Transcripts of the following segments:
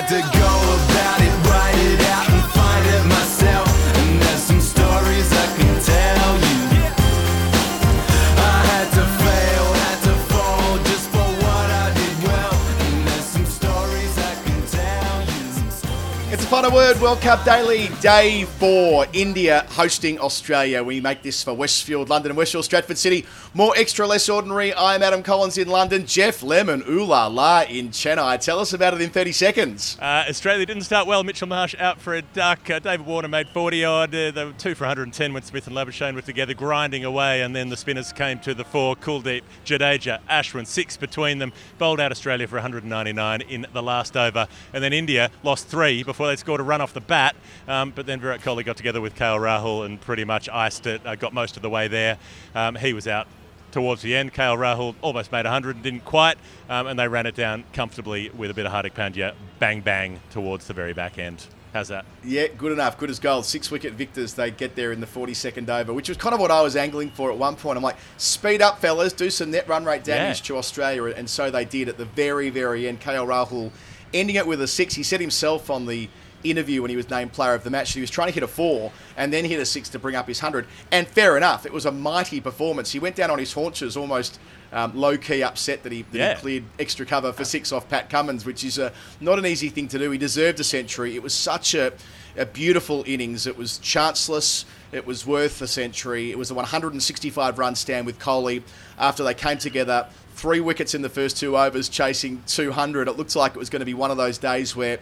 had to Word. World Cup Daily, day four. India hosting Australia. We make this for Westfield, London, and Westfield, Stratford City. More extra, less ordinary. I'm Adam Collins in London. Geoff Lemon, ooh la la in Chennai. Tell us about it in 30 seconds. Uh, Australia didn't start well. Mitchell Marsh out for a duck. Uh, David Warner made 40 odd. Uh, were two for 110 when Smith and Labuschagne were together, grinding away. And then the spinners came to the fore. Kuldeep, Jadeja, Ashwin, six between them. Bowled out Australia for 199 in the last over. And then India lost three before they scored a run off the bat. Um, but then Virat Kohli got together with KL Rahul and pretty much iced it. Uh, got most of the way there. Um, he was out towards the end. KL Rahul almost made 100 and didn't quite, um, and they ran it down comfortably with a bit of Hardik Pandya bang bang towards the very back end. How's that? Yeah, good enough. Good as gold. Six wicket victors. They get there in the 42nd over, which was kind of what I was angling for at one point. I'm like, speed up, fellas. Do some net run rate damage Yeah. to Australia. And so they did at the very, very end. KL Rahul ending it with a six. He said himself on the interview when he was named player of the match he was trying to hit a four and then hit a six to bring up his 100. And fair enough. It was a mighty performance. He went down on his haunches almost um, low key upset that he, that Yeah. he cleared extra cover for six off Pat Cummins, which is a, not an easy thing to do. He deserved a century. It was such a, a beautiful innings. It was chanceless. It was worth a century. It was a 165 run stand with Kohli after they came together. Three wickets in the first two overs, chasing 200. It looked like it was going to be one of those days where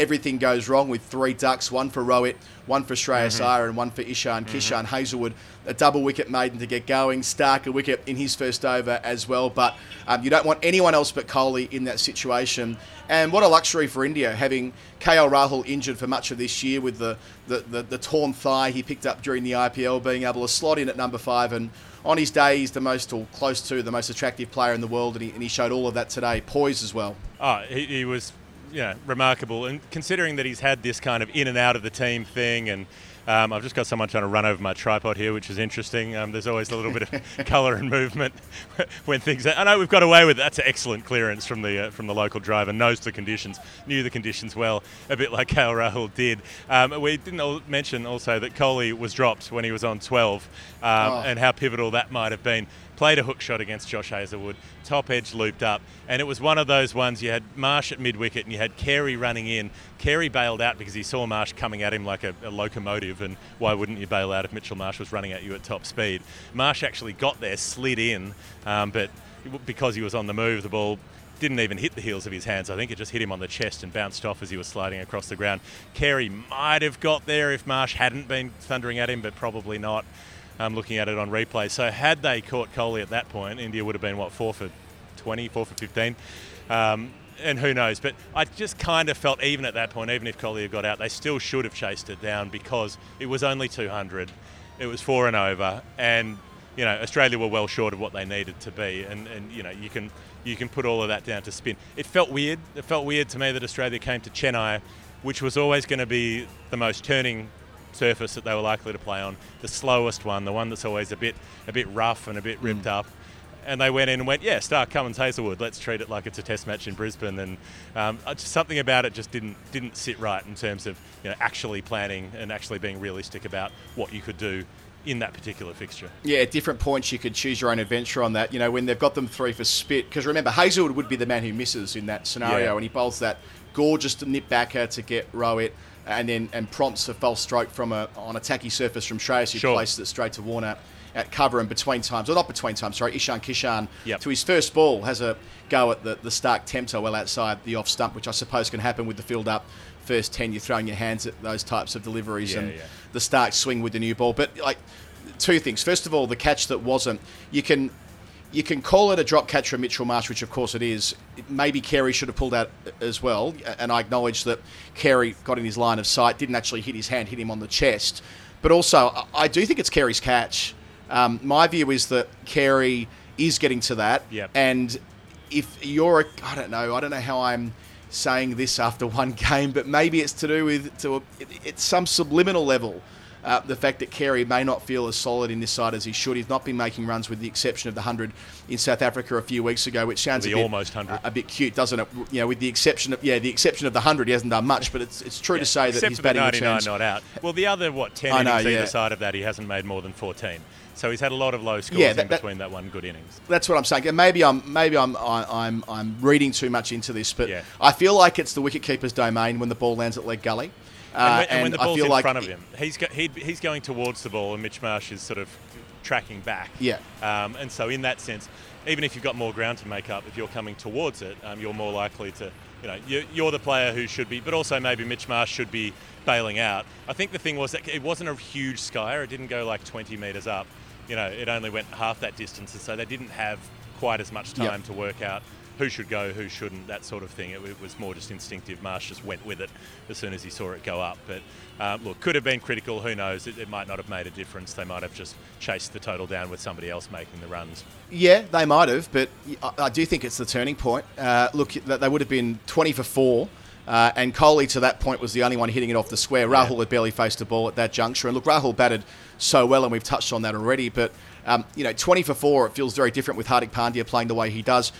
everything goes wrong with three ducks, one for Rohit, one for Shreyas mm-hmm. Iyer, and one for Ishan mm-hmm. Kishan Hazlewood. A double wicket maiden to get going. Stark a wicket in his first over as well. But um, you don't want anyone else but Kohli in that situation. And what a luxury for India having KL Rahul injured for much of this year with the, the, the, the torn thigh he picked up during the IPL, being able to slot in at number five. And on his day, he's the most, or close to, the most attractive player in the world. And he, and he showed all of that today. Poise as well. Oh, he, he was, know, remarkable. And considering that he's had this kind of in and out of the team thing, and um, I've just got someone trying to run over my tripod here, which is interesting. Um, there's always a little bit of colour and movement when things. I know we've got away with it. That's an excellent clearance from the uh, from the local driver. Knows the conditions, knew the conditions well, a bit like KL Rahul did. Um, we didn't mention also that Kohli was dropped when he was on 12, um, Oh. and how pivotal that might have been. Played a hook shot against Josh Hazlewood, top edge looped up, and it was one of those ones you had Marsh at mid wicket and you had Carey running in. Carey bailed out because he saw Marsh coming at him like a, a locomotive, and why wouldn't you bail out if Mitchell Marsh was running at you at top speed? Marsh actually got there, slid in, um, but because he was on the move, the ball didn't even hit the heels of his hands. I think it just hit him on the chest and bounced off as he was sliding across the ground. Carey might have got there if Marsh hadn't been thundering at him, but probably not. Um, looking at it on replay, so had they caught Kohli at that point, India would have been what four for 20, four for 15. Um, and who knows? But I just kind of felt even at that point, even if Kohli had got out, they still should have chased it down because it was only 200. It was four and over, and you know Australia were well short of what they needed to be. And, and you know you can you can put all of that down to spin. It felt weird. It felt weird to me that Australia came to Chennai, which was always going to be the most turning surface that they were likely to play on, the slowest one, the one that's always a bit a bit rough and a bit ripped up. And they went in and went, yeah, start Cummins Hazlewood. Let's treat it like it's a test match in Brisbane. And um, just something about it just didn't didn't sit right in terms of you know actually planning and actually being realistic about what you could do in that particular fixture. Yeah, at different points you could choose your own adventure on that. You know, when they've got them three for spit, because remember Hazlewood would be the man who misses in that scenario, Yeah. and he bowls that gorgeous nip backer to get Rohit, and then and prompts a false stroke from a on a tacky surface from Shreyas, who Sure. places it straight to Warner at cover and between times, or not between times, sorry, Ishan Kishan Yep. to his first ball has a go at the, the Stark Tempter well outside the off stump, which I suppose can happen with the field up. First 10, you're throwing your hands at those types of deliveries Yeah, and yeah. the Stark swing with the new ball. But like two things. First of all, the catch that wasn't. You can you can call it a drop catch from Mitchell Marsh, which of course it is. Maybe Carey should have pulled out as well, and I acknowledge that Carey got in his line of sight, didn't actually hit his hand, hit him on the chest. But also, I- do think it's Carey's catch. Um, my view is that Carey is getting to that, Yep. and if you're, a, I don't know, I don't know how I'm saying this after one game, but maybe it's to do with to a, it's some subliminal level uh, the fact that Carey may not feel as solid in this side as he should. He's not been making runs with the exception of the 100 in South Africa a few weeks ago, which sounds The a bit, almost 100. uh, a bit cute, doesn't it? You know, with the exception of yeah, the exception of the 100, he hasn't done much, but it's, it's true to say that he's his for the batting 99 returns. not out. Well, the other what 10 I know, innings either yeah. side of that, he hasn't made more than 14. So he's had a lot of low scores Yeah, that- in between that one good innings. That's what I'm saying. And maybe I'm maybe I'm I, I'm I'm reading too much into this, but Yeah. I feel like it's the wicketkeeper's domain when the ball lands at leg gully. Uh, And when, and when the I ball's feel in like front of him, he's go, he, he's going towards the ball, and Mitch Marsh is sort of tracking back. Yeah. Um, and so in that sense, even if you've got more ground to make up, if you're coming towards it, um, you're more likely to, you know, you're, you're the player who should be, but also maybe Mitch Marsh should be bailing out. I think the thing was that it wasn't a huge skyer. It didn't go like 20 metres up. You know, it only went half that distance, and so they didn't have quite as much Yep. time to work out who should go, who shouldn't, that sort of thing. It, it was more just instinctive. Marsh just went with it as soon as he saw it go up. But um, look, could have been critical. Who knows? It, it might not have made a difference. They might have just chased the total down with somebody else making the runs. Yeah, they might have, but I, I do think it's the turning point. Uh, look, th- they would have been 20 for four, uh, and Kohli to that point was the only one hitting it off the square. Rahul had barely faced a ball at that juncture, and look, Rahul batted so well, and we've touched on that already. But um, you know, 20 for four, it feels very different with Hardik Pandya playing the way he does.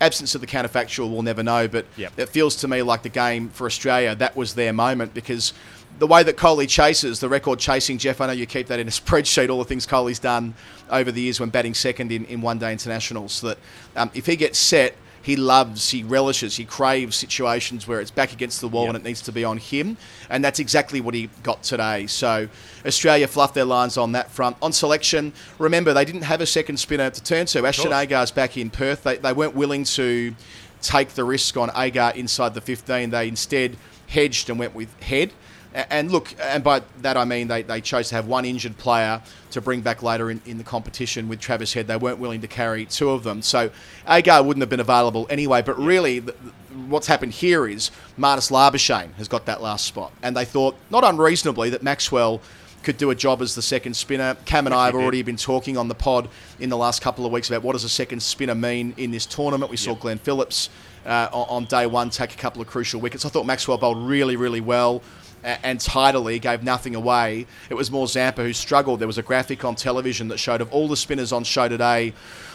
Absence of the counterfactual, we'll never know, but Yep. it feels to me like the game for Australia that was their moment because the way that Kohli chases, the record chasing, Geoff, I know you keep that in a spreadsheet, all the things Kohli's done over the years when batting second in, in one day internationals, that um, if he gets set, he loves, he relishes, he craves situations where it's back against the wall Yep. and it needs to be on him. And that's exactly what he got today. So Australia fluffed their lines on that front. On selection, remember, they didn't have a second spinner to turn to. Ashton. Agar's back in Perth. They, they weren't willing to take the risk on Agar inside the 15. They instead hedged and went with Head. And look, and by that I mean they, they chose to have one injured player to bring back later in, in the competition with Travis Head. They weren't willing to carry two of them. So Agar wouldn't have been available anyway. But really, the, what's happened here is Marnus Labuschagne has got that last spot. And they thought, not unreasonably, that Maxwell could do a job as the second spinner. Cam and I have already been talking on the pod in the last couple of weeks about what does a second spinner mean in this tournament. We saw Yep. Glenn Phillips uh, on day one take a couple of crucial wickets. I thought Maxwell bowled really, really well and tidily, gave nothing away. It was more Zampa who struggled. There was a graphic on television that showed of all the spinners on show today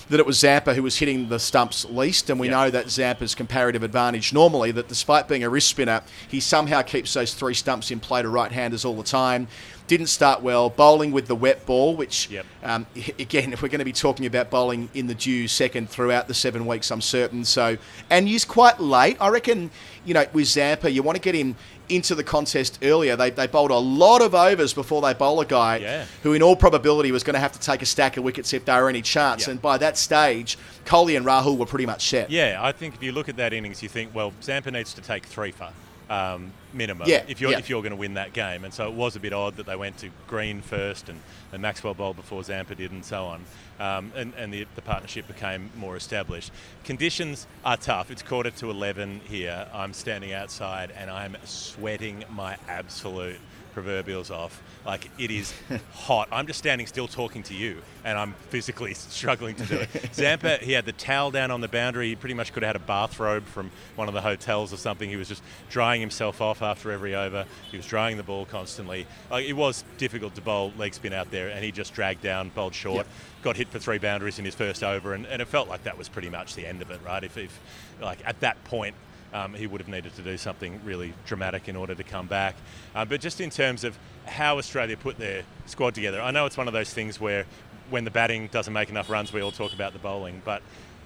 that it was Zampa who was hitting the stumps least, and we Yeah. know that Zampa's comparative advantage normally that despite being a wrist spinner, he somehow keeps those three stumps in play to right-handers all the time. Didn't start well, bowling with the wet ball, which Yep. um, again, if we're going to be talking about bowling in the dew second throughout the seven weeks, I'm certain. So, and he's quite late. I reckon, you know, with Zampa, you want to get him into the contest earlier. They, they bowled a lot of overs before they bowl a guy Yeah. who, in all probability, was going to have to take a stack of wickets if there were any chance. Yep. And by that stage, Kohli and Rahul were pretty much set. Yeah, I think if you look at that innings, you think, well, Zampa needs to take three for um, minimum Yeah, if you're yeah. if you're going to win that game. And so it was a bit odd that they went to Green first and, and Maxwell bowled before Zampa did, and so on. Um, and and the, the partnership became more established. Conditions are tough. It's quarter to 11 here. I'm standing outside and I'm sweating my absolute proverbials off. Like it is hot. I'm just standing still talking to you, and I'm physically struggling to do it. Zampa, he had the towel down on the boundary. He pretty much could have had a bathrobe from one of the hotels or something. He was just drying himself off after every over. He was drying the ball constantly. Like it was difficult to bowl leg spin out there, and he just dragged down, bowled short. Yep. Got hit for three boundaries in his first over, and, and it felt like that was pretty much the end of it, right? If, if like at that point, um, he would have needed to do something really dramatic in order to come back. Uh, but just in terms of how Australia put their squad together, I know it's one of those things where when the batting doesn't make enough runs, we all talk about the bowling. But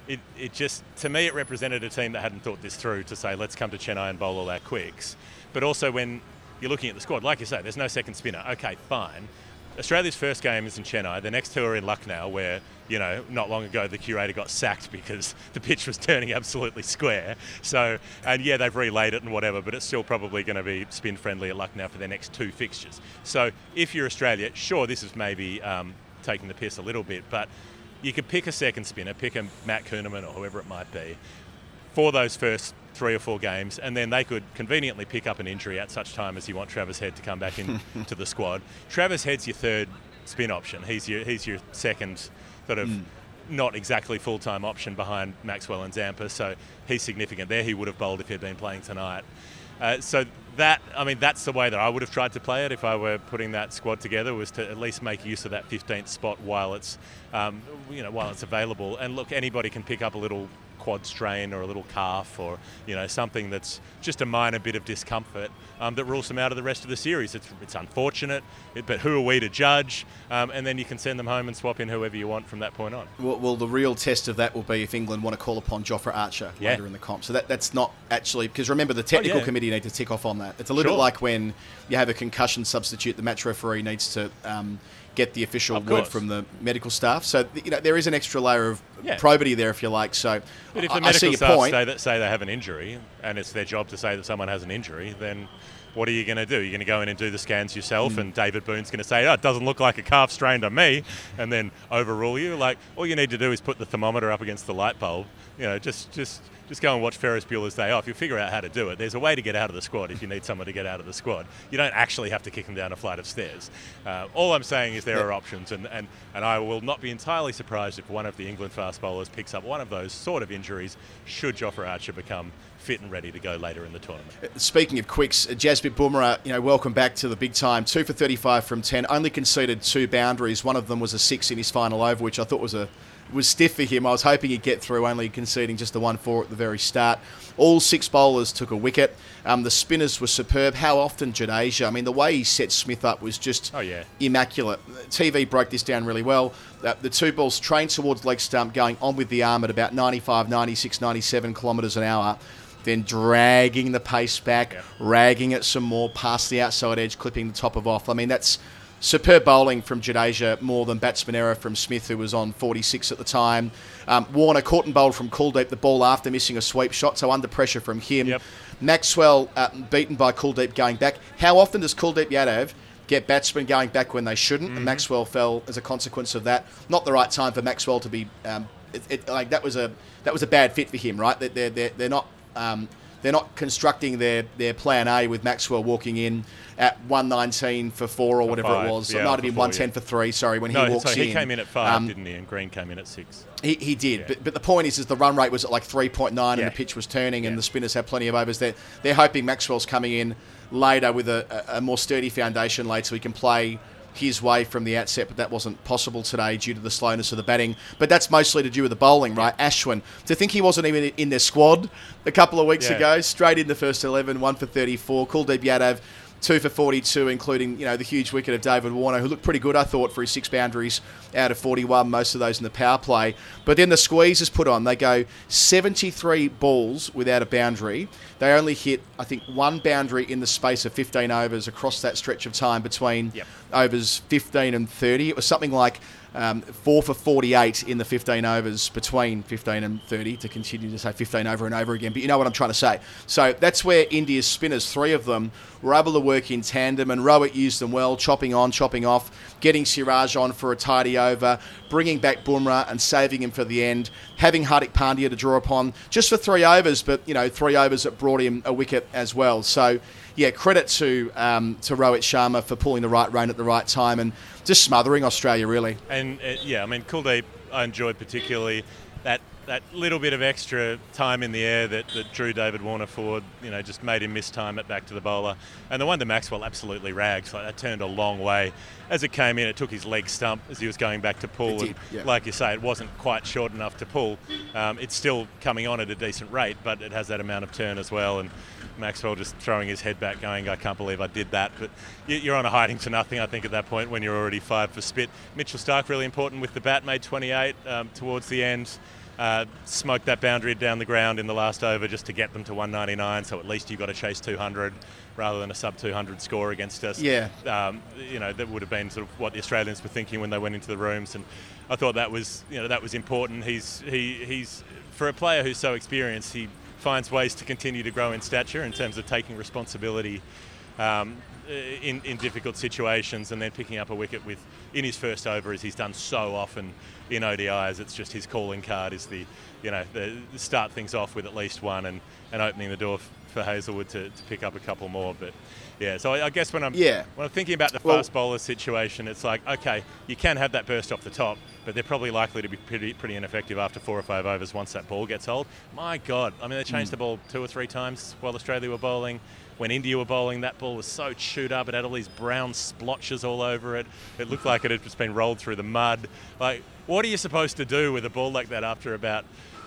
it, it just, to me, it represented a team that hadn't thought this through to say, let's come to Chennai and bowl all our quicks. But also when you're looking at the squad, like you say, there's no second spinner. Okay, fine. Australia's first game is in Chennai. The next two are in Lucknow, where you know not long ago the curator got sacked because the pitch was turning absolutely square. So, and yeah, they've relayed it and whatever, but it's still probably going to be spin friendly at Lucknow for their next two fixtures. So, if you're Australia, sure, this is maybe um, taking the piss a little bit, but you could pick a second spinner, pick a Matt Kuhnemann or whoever it might be, for those first three or four games, and then they could conveniently pick up an injury at such time as you want Travis Head to come back into the squad. Travis Head's your third spin option. He's your he's your second sort of not exactly full time option behind Maxwell and Zampa, so he's significant there. He would have bowled if he'd been playing tonight. Uh, so that I mean that's the way that I would have tried to play it if I were putting that squad together was to at least make use of that 15th spot while it's um, you know while it's available and look anybody can pick up a little quad strain or a little calf or you know something that's just a minor bit of discomfort um, that rules them out of the rest of the series. It's, it's unfortunate, it, but who are we to judge? Um, and then you can send them home and swap in whoever you want from that point on. Well, well, the real test of that will be if England want to call upon Jofra Archer Yeah. later in the comp. So that, that's not actually because remember the technical yeah. committee need to tick off on that. It's a little Sure. bit like when you have a concussion substitute, the match referee needs to um, get the official Of word course. from the medical staff. So you know there is an extra layer of Yeah. probity there, if you like. So But if the I medical your staff say that say they have an injury, and it's their job to say that someone has an injury, then what are you going to do? You're going to go in and do the scans yourself, Hmm. and David Boon's going to say, "Oh, it doesn't look like a calf strain to me," and then overrule you. Like all you need to do is put the thermometer up against the light bulb. You know, just just just go and watch Ferris Bueller's Day Off. You'll figure out how to do it. There's a way to get out of the squad if you need someone to get out of the squad. You don't actually have to kick them down a flight of stairs. Uh, all I'm saying is there are options, and, and, and I will not be entirely surprised if one of the England fast bowlers picks up one of those sort of injuries should Jofra Archer become fit and ready to go later in the tournament. Speaking of quicks, uh, Jasprit Bumrah, you know, welcome back to the big time. Two for 35 from 10. Only conceded two boundaries. One of them was a six in his final over, which I thought was a was stiff for him. I was hoping he'd get through, only conceding just the one four at the very start. All six bowlers took a wicket. Um, the spinners were superb. How often Jadeja? I mean, the way he set Smith up was just Oh, yeah. immaculate. TV broke this down really well. Uh, the two balls trained towards leg stump, going on with the arm at about 95, 96, 97 kilometres an hour. Then dragging the pace back, Yeah. ragging it some more past the outside edge, clipping the top of off. I mean, that's superb bowling from Jadeja, more than batsman error from Smith, who was on 46 at the time. Um, Warner caught and bowled from Kuldeep the ball after missing a sweep shot, so under pressure from him. Yep. Maxwell uh, beaten by Kuldeep going back. How often does Kuldeep Yadav get batsmen going back when they shouldn't? Mm-hmm. And Maxwell fell as a consequence of that. Not the right time for Maxwell to be. Um, it, it, like that was a that was a bad fit for him, right? That they're, they're, they're not. Um, they're not constructing their, their plan A with Maxwell walking in at 119 for four or whatever five, it was. yeah, it might have been for four, 110 yeah. for three. Sorry, when he No, walks so he in. came in at five, Um, didn't he? And Green came in at six. he, he did, Yeah. but, but the point is, is the run rate was at like 3.9 and the pitch was turning and the spinners had plenty of overs. They're, they're hoping Maxwell's coming in later with a, a, a more sturdy foundation later so he can play his way from the outset, but that wasn't possible today due to the slowness of the batting. But that's mostly to do with the bowling, right? Ashwin, to think he wasn't even in their squad a couple of weeks Yeah. ago, straight in the first 11, one for 34. Kuldeep Yadav, two for 42, including you know the huge wicket of David Warner, who looked pretty good, I thought, for his six boundaries out of 41, most of those in the power play. But then the squeeze is put on. They go 73 balls without a boundary. They only hit, I think, one boundary in the space of 15 overs across that stretch of time between Yep. overs 15 and 30. It was something like um, four for 48 in the 15 overs between 15 and 30 to continue to say 15 over and over again. But you know what I'm trying to say. So that's where India's spinners, three of them, were able to work in tandem and Rohit used them well, chopping on, chopping off, getting Siraj on for a tidy over, bringing back Bumrah and saving him for the end, having Hardik Pandya to draw upon just for three overs, but you know, three overs that brought him a wicket as well. So yeah, credit to um, to Rohit Sharma for pulling the right rein at the right time and just smothering Australia really. And uh, yeah, I mean, Kuldeep, I enjoyed particularly that that little bit of extra time in the air that, that drew David Warner forward. You know, just made him miss time it back to the bowler. And the one to Maxwell absolutely rags. Like that turned a long way as it came in. It took his leg stump as he was going back to pull. Did, yeah. like you say, it wasn't quite short enough to pull. Um, it's still coming on at a decent rate, but it has that amount of turn as well. And Maxwell just throwing his head back, going, "I can't believe I did that." But you- you're on a hiding to nothing, I think, at that point when you're already five for spit. Mitchell Stark really important with the bat, made 28 um, towards the end. Uh, smoked that boundary down the ground in the last over just to get them to 199. So at least you got to chase 200 rather than a sub 200 score against us. Yeah. Um, you know that would have been sort of what the Australians were thinking when they went into the rooms, and I thought that was you know that was important. He's he he's for a player who's so experienced, he finds ways to continue to grow in stature in terms of taking responsibility. Um, Uh, in, in difficult situations and then picking up a wicket with in his first over as he's done so often in ODIs it's just his calling card is the you know the, start things off with at least one and, and opening the door for Hazlewood to, to pick up a couple more but yeah so I, I guess when I'm Yeah. when I'm thinking about the Well- fast bowler situation it's like okay you can have that burst off the top but they're probably likely to be pretty pretty ineffective after four or five overs once that ball gets old. My god I mean they changed hmm. the ball two or three times while Australia were bowling when India were bowling, that ball was so chewed up. It had all these brown splotches all over it. It looked like it had just been rolled through the mud. Like, what are you supposed to do with a ball like that after about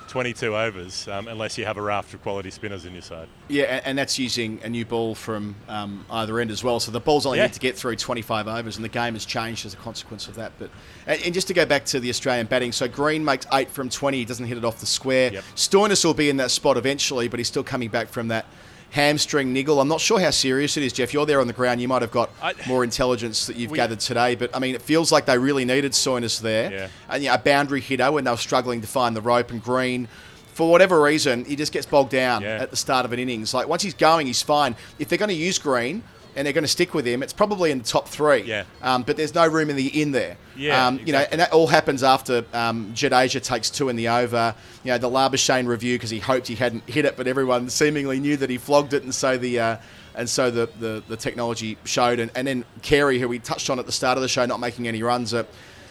22 overs, um, unless you have a raft of quality spinners in your side? Yeah, and, that's using a new ball from um, either end as well. So the balls only Yeah. need to get through 25 overs, and the game has changed as a consequence of that. But and, and just to go back to the Australian batting, so Green makes eight from 20, he doesn't hit it off the square. Yep. Stoinis will be in that spot eventually, but he's still coming back from that hamstring niggle. I'm not sure how serious it is, Geoff. You're there on the ground. You might have got I- more intelligence that you've We- gathered today, but I mean, it feels like they really needed Stoinis there. Yeah. And yeah, a boundary hitter when they were struggling to find the rope, and Green. For whatever reason, he just gets bogged down Yeah. at the start of an innings. Like once he's going, he's fine. If they're going to use Green and they're going to stick with him, it's probably in the top three. Yeah. Um, but there's no room in the in there. Yeah, Um, You know, and that all happens after um, Jadeja takes two in the over. You know, the Labuschagne review because he hoped he hadn't hit it, but everyone seemingly knew that he flogged it, and so the. Uh, and so the, the, the technology showed, and, and then Carey, who we touched on at the start of the show, not making any runs, a,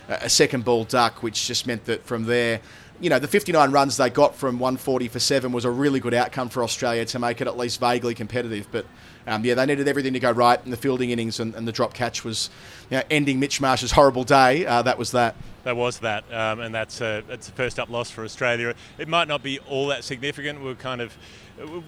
a second ball duck, which just meant that from there, you know, the 59 runs they got from 140 for seven was a really good outcome for Australia to make it at least vaguely competitive. But um, yeah, they needed everything to go right in the fielding innings, and, and the drop catch was you know, ending Mitch Marsh's horrible day. Uh, that was that. That was that, um, and that's a, that's a first up loss for Australia. It might not be all that significant. We're kind of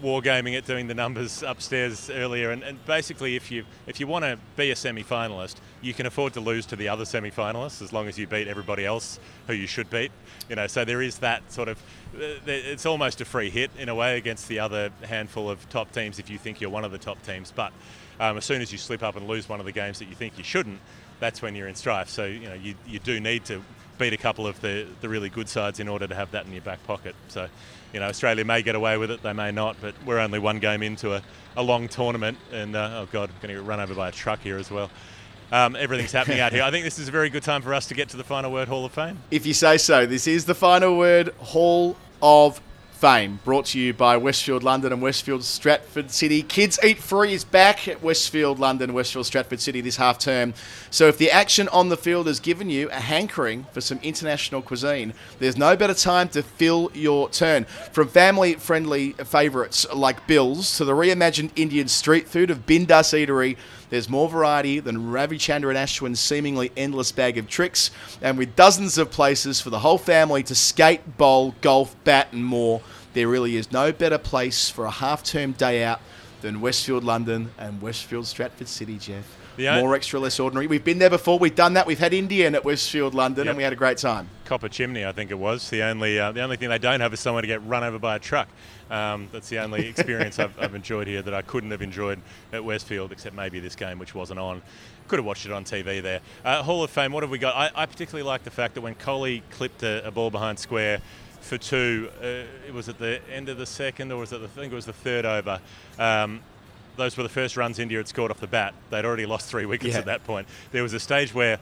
wargaming it, doing the numbers upstairs earlier, and, and basically, if you if you want to be a semi-finalist, you can afford to lose to the other semi-finalists as long as you beat everybody else who you should beat. You know, so there is that sort of. uh, It's almost a free hit in a way against the other handful of top teams if you think you're one of the top teams, but um, as soon as you slip up and lose one of the games that you think you shouldn't, that's when you're in strife. So you know you, you do need to beat a couple of the, the really good sides in order to have that in your back pocket. So you know Australia may get away with it, they may not, but we're only one game into a, a long tournament, and uh, oh god, going to get run over by a truck here as well. Um, everything's happening out here. I think this is a very good time for us to get to the final word Hall of Fame. If you say so, this is the final word Hall of Fame, brought to you by Westfield London and Westfield Stratford City. Kids Eat Free is back at Westfield London, Westfield Stratford City this half term. So if the action on the field has given you a hankering for some international cuisine, there's no better time to fill your turn. From family friendly favourites like Bill's to the reimagined Indian street food of Bindas Eatery, there's more variety than Ravichandran Ashwin's seemingly endless bag of tricks, and with dozens of places for the whole family to skate, bowl, golf, bat, and more, there really is no better place for a half term day out than Westfield London and Westfield Stratford City, Geoff. O- More extra, less ordinary. We've been there before. We've done that. We've had Indian at Westfield London, Yep. and we had a great time. Copper Chimney, I think it was. The only uh, the only thing they don't have is someone to get run over by a truck. Um, that's the only experience I've, I've enjoyed here that I couldn't have enjoyed at Westfield, except maybe this game, which wasn't on. Could have watched it on TV there. Uh, Hall of Fame, what have we got? I, I particularly like the fact that when Kohli clipped a, a ball behind square for two, uh, it was at the end of the second, or was it the, I think it was the third over. Um, those were the first runs India had scored off the bat. They'd already lost three wickets Yeah. at that point. There was a stage where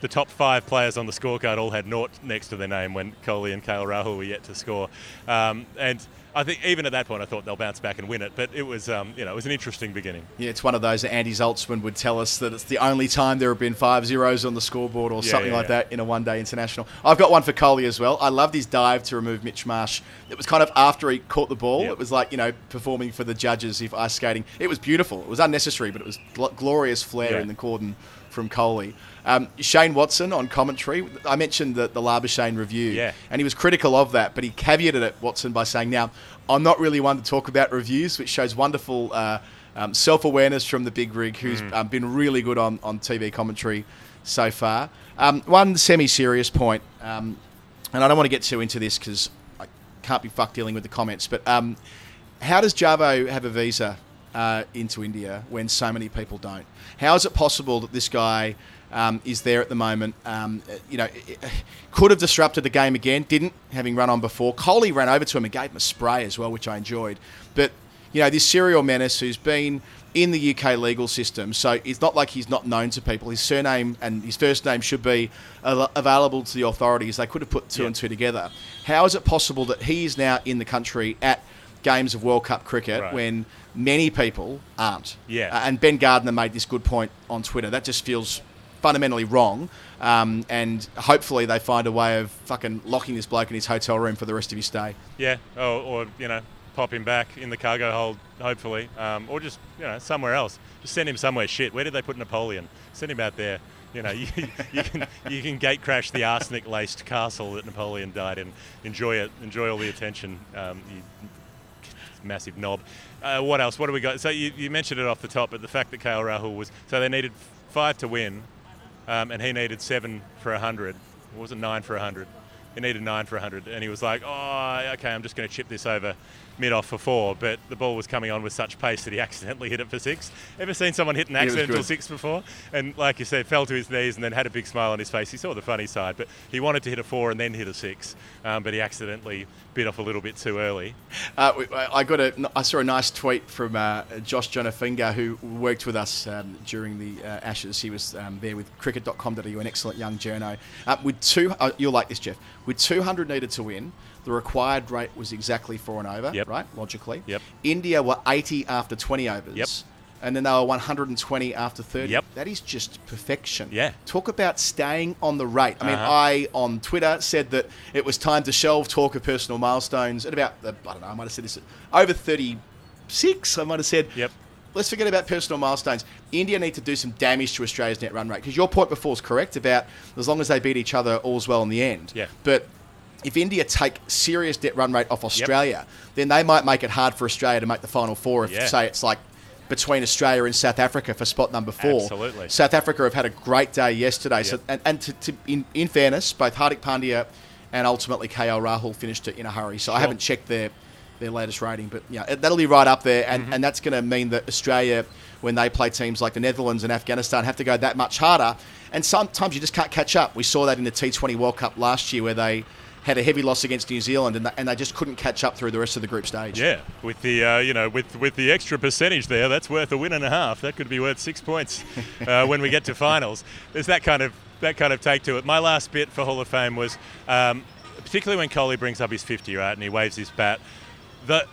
the top five players on the scorecard all had naught next to their name when Kohli and KL Rahul were yet to score. Um, and I think even at that point, I thought they'll bounce back and win it. But it was, um, you know, it was an interesting beginning. Yeah, it's one of those that Andy Zaltzman would tell us that it's the only time there have been five zeros on the scoreboard or Yeah, something yeah, like yeah. that in a one day international. I've got one for Kohli as well. I loved his dive to remove Mitch Marsh. It was kind of after he caught the ball. It was like, you know, performing for the judges if ice skating. It was beautiful. It was unnecessary, but it was gl- glorious flair in the cordon from Kohli. Um, Shane Watson on commentary. I mentioned the, the Labuschagne review, Yeah. and he was critical of that, but he caveated it, Watson, by saying, now, I'm not really one to talk about reviews, which shows wonderful uh, um, self awareness from the big rig, who's um, been really good on, on TV commentary so far. Um, one semi serious point, um, and I don't want to get too into this because I can't be fucked dealing with the comments, but um, how does Jarvo have a visa uh, into India when so many people don't? How is it possible that this guy um, is there at the moment? Um, uh, you know, could have disrupted the game again, didn't, having run on before. Kohli ran over to him and gave him a spray as well, which I enjoyed. But, you know, this serial menace who's been in the UK legal system, so it's not like he's not known to people. His surname and his first name should be available to the authorities. They could have put two Yeah. and two together. How is it possible that he is now in the country at games of World Cup cricket Right. when many people aren't? Yeah. Uh, and Ben Gardner made this good point on Twitter. That just feels fundamentally wrong. Um, and hopefully they find a way of fucking locking this bloke in his hotel room for the rest of his stay. Yeah, or, or you know, pop him back in the cargo hold, hopefully, um, or just you know somewhere else. Just send him somewhere shit. Where did they put Napoleon? Send him out there. You know, you, you can you can gate crash the arsenic-laced castle that Napoleon died in. Enjoy it. Enjoy all the attention. Um, you, massive knob. Uh, what else? What do we got? So you, you mentioned it off the top, but the fact that KL Rahul was so they needed five to win, um, and he needed seven for hundred. It Was it nine for hundred? He needed nine for 100, and he was like, "Oh, okay, I'm just going to chip this over mid off for four, But the ball was coming on with such pace that he accidentally hit it for six. Ever seen someone hit an accidental six before? And like you said, fell to his knees and then had a big smile on his face. He saw the funny side, but he wanted to hit a four and then hit a six, um, but he accidentally bit off a little bit too early. Uh, I got a. I saw a nice tweet from uh, Josh Schonafinger, who worked with us um, during the uh, Ashes. He was um, there with cricket.com.au, an excellent young journo. Uh, with two, uh, you'll like this, Geoff. With 200 needed to win, the required rate was exactly four and over. Yep. Right, logically. Yep. India were 80 after 20 overs. Yep. And then they were 120 after 30. Yep. That is just perfection. Yeah. Talk about staying on the rate. I mean, Uh-huh. I on Twitter said that it was time to shelve talk of personal milestones at about, uh, I don't know, I might have said this, over 36. I might have said, Yep. let's forget about personal milestones. India need to do some damage to Australia's net run rate. Because your point before is correct about as long as they beat each other, all's well in the end. Yeah. But if India take serious debt run rate off Australia, then they might make it hard for Australia to make the final four if, Yeah. say, it's like between Australia and South Africa for spot number four. Absolutely. South Africa have had a great day yesterday. So, and, and to, to, in, in fairness, both Hardik Pandya and ultimately KL Rahul finished it in a hurry. So I haven't checked their their latest rating, but yeah, that'll be right up there, and, Mm-hmm. and that's going to mean that Australia, when they play teams like the Netherlands and Afghanistan, have to go that much harder. And sometimes you just can't catch up. We saw that in the T20 World Cup last year, where they had a heavy loss against New Zealand, and, they- and they just couldn't catch up through the rest of the group stage. Yeah, with the uh, you know with with the extra percentage there, that's worth a win and a half. That could be worth six points uh, when we get to finals. There's that kind of that kind of take to it. My last bit for Hall of Fame was um, particularly when Kohli brings up his 50 right and he waves his bat. The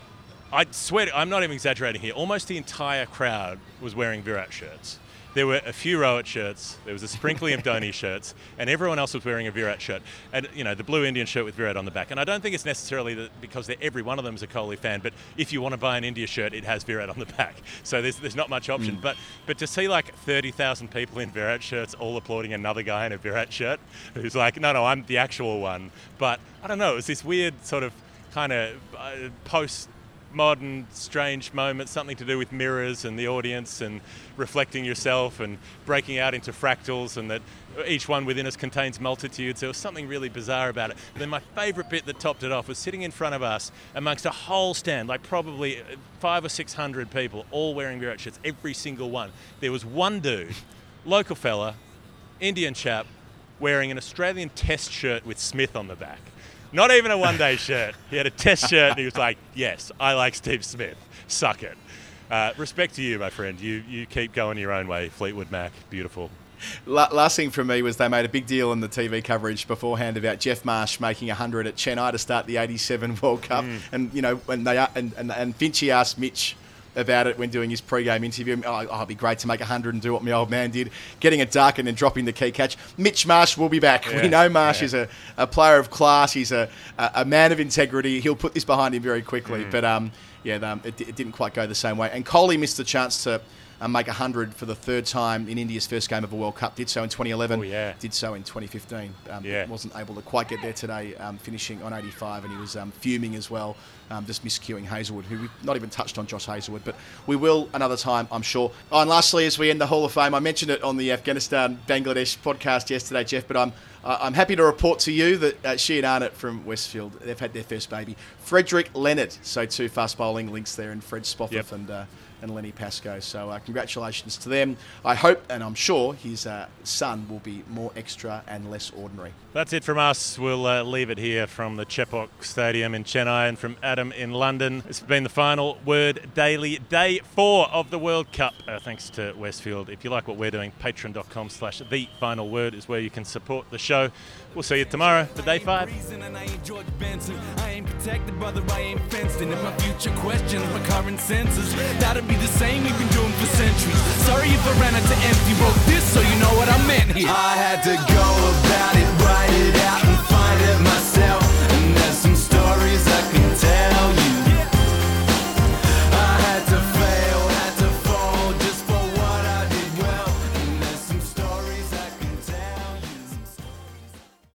I swear, I'm not even exaggerating here. Almost the entire crowd was wearing Virat shirts. There were a few Rohit shirts. There was a sprinkling of Dhoni shirts, and everyone else was wearing a Virat shirt. And you know, the blue Indian shirt with Virat on the back. And I don't think it's necessarily that because every one of them is a Kohli fan. But if you want to buy an India shirt, it has Virat on the back. So there's, there's not much option. But but to see like 30,000 people in Virat shirts all applauding another guy in a Virat shirt who's like, no, no, I'm the actual one. But I don't know. It was this weird sort of kind of uh, post modern strange moment something to do with mirrors and the audience and reflecting yourself and breaking out into fractals and that each one within us contains multitudes. There was something really bizarre about it. And then my favorite bit that topped it off was sitting in front of us amongst a whole stand like probably five or six hundred people all wearing Virat shirts every single one. There was one dude local fella Indian chap wearing an Australian test shirt with Smith on the back. Not even a one day shirt. He had a test shirt and he was like, Yes, I like Steve Smith. Suck it. Uh, respect to you, my friend. You, you keep going your own way, Fleetwood Mac. Beautiful. La- last thing from me was they made a big deal in the TV coverage beforehand about Geoff Marsh making 100 at Chennai to start the 87 World Cup. Mm. And, you know, when they and, and, and Finchy asked Mitch about it when doing his pre-game interview. Oh, oh, it'd be great to make 100 and do what my old man did, getting it duck and then dropping the key catch. Mitch Marsh will be back. Yeah, We know Marsh yeah. is a, a player of class. He's a, a, man of integrity. He'll put this behind him very quickly. Mm. But, um, yeah, um, it, it didn't quite go the same way. And Kohli missed the chance to uh, make 100 for the third time in India's first game of a World Cup. Did so in 2011. Oh, yeah. Did so in 2015. Um, Yeah. Wasn't able to quite get there today, um, finishing on 85, and he was um, fuming as well, um, just miscuing Hazlewood, who we've not even touched on Josh Hazlewood, but we will another time, I'm sure. Oh, and lastly, as we end the Hall of Fame, I mentioned it on the Afghanistan Bangladesh podcast yesterday, Geoff, but I'm uh, I'm happy to report to you that uh, she and Arnott from Westfield, they've had their first baby. Frederick Leonard, so two fast bowling links there, and Fred Spofforth Yep. and uh, and Lenny Pascoe. So uh, congratulations to them. I hope and I'm sure his uh, son will be more extra and less ordinary. That's it from us. We'll uh, leave it here from the Chepauk Stadium in Chennai and from Adam in London. It's been the final word daily, day four of the World Cup. Uh, thanks to Westfield. If you like what we're doing, patreon.com slash the final word is where you can support the show. We'll see you tomorrow for day five. Reason and I ain't George Benson. I ain't protected, brother. I ain't fenced in. If my future questions my current senses, that'll be the same we've been doing for centuries. Sorry if I ran out to empty. Wrote this so you know what I meant here. I had to go about it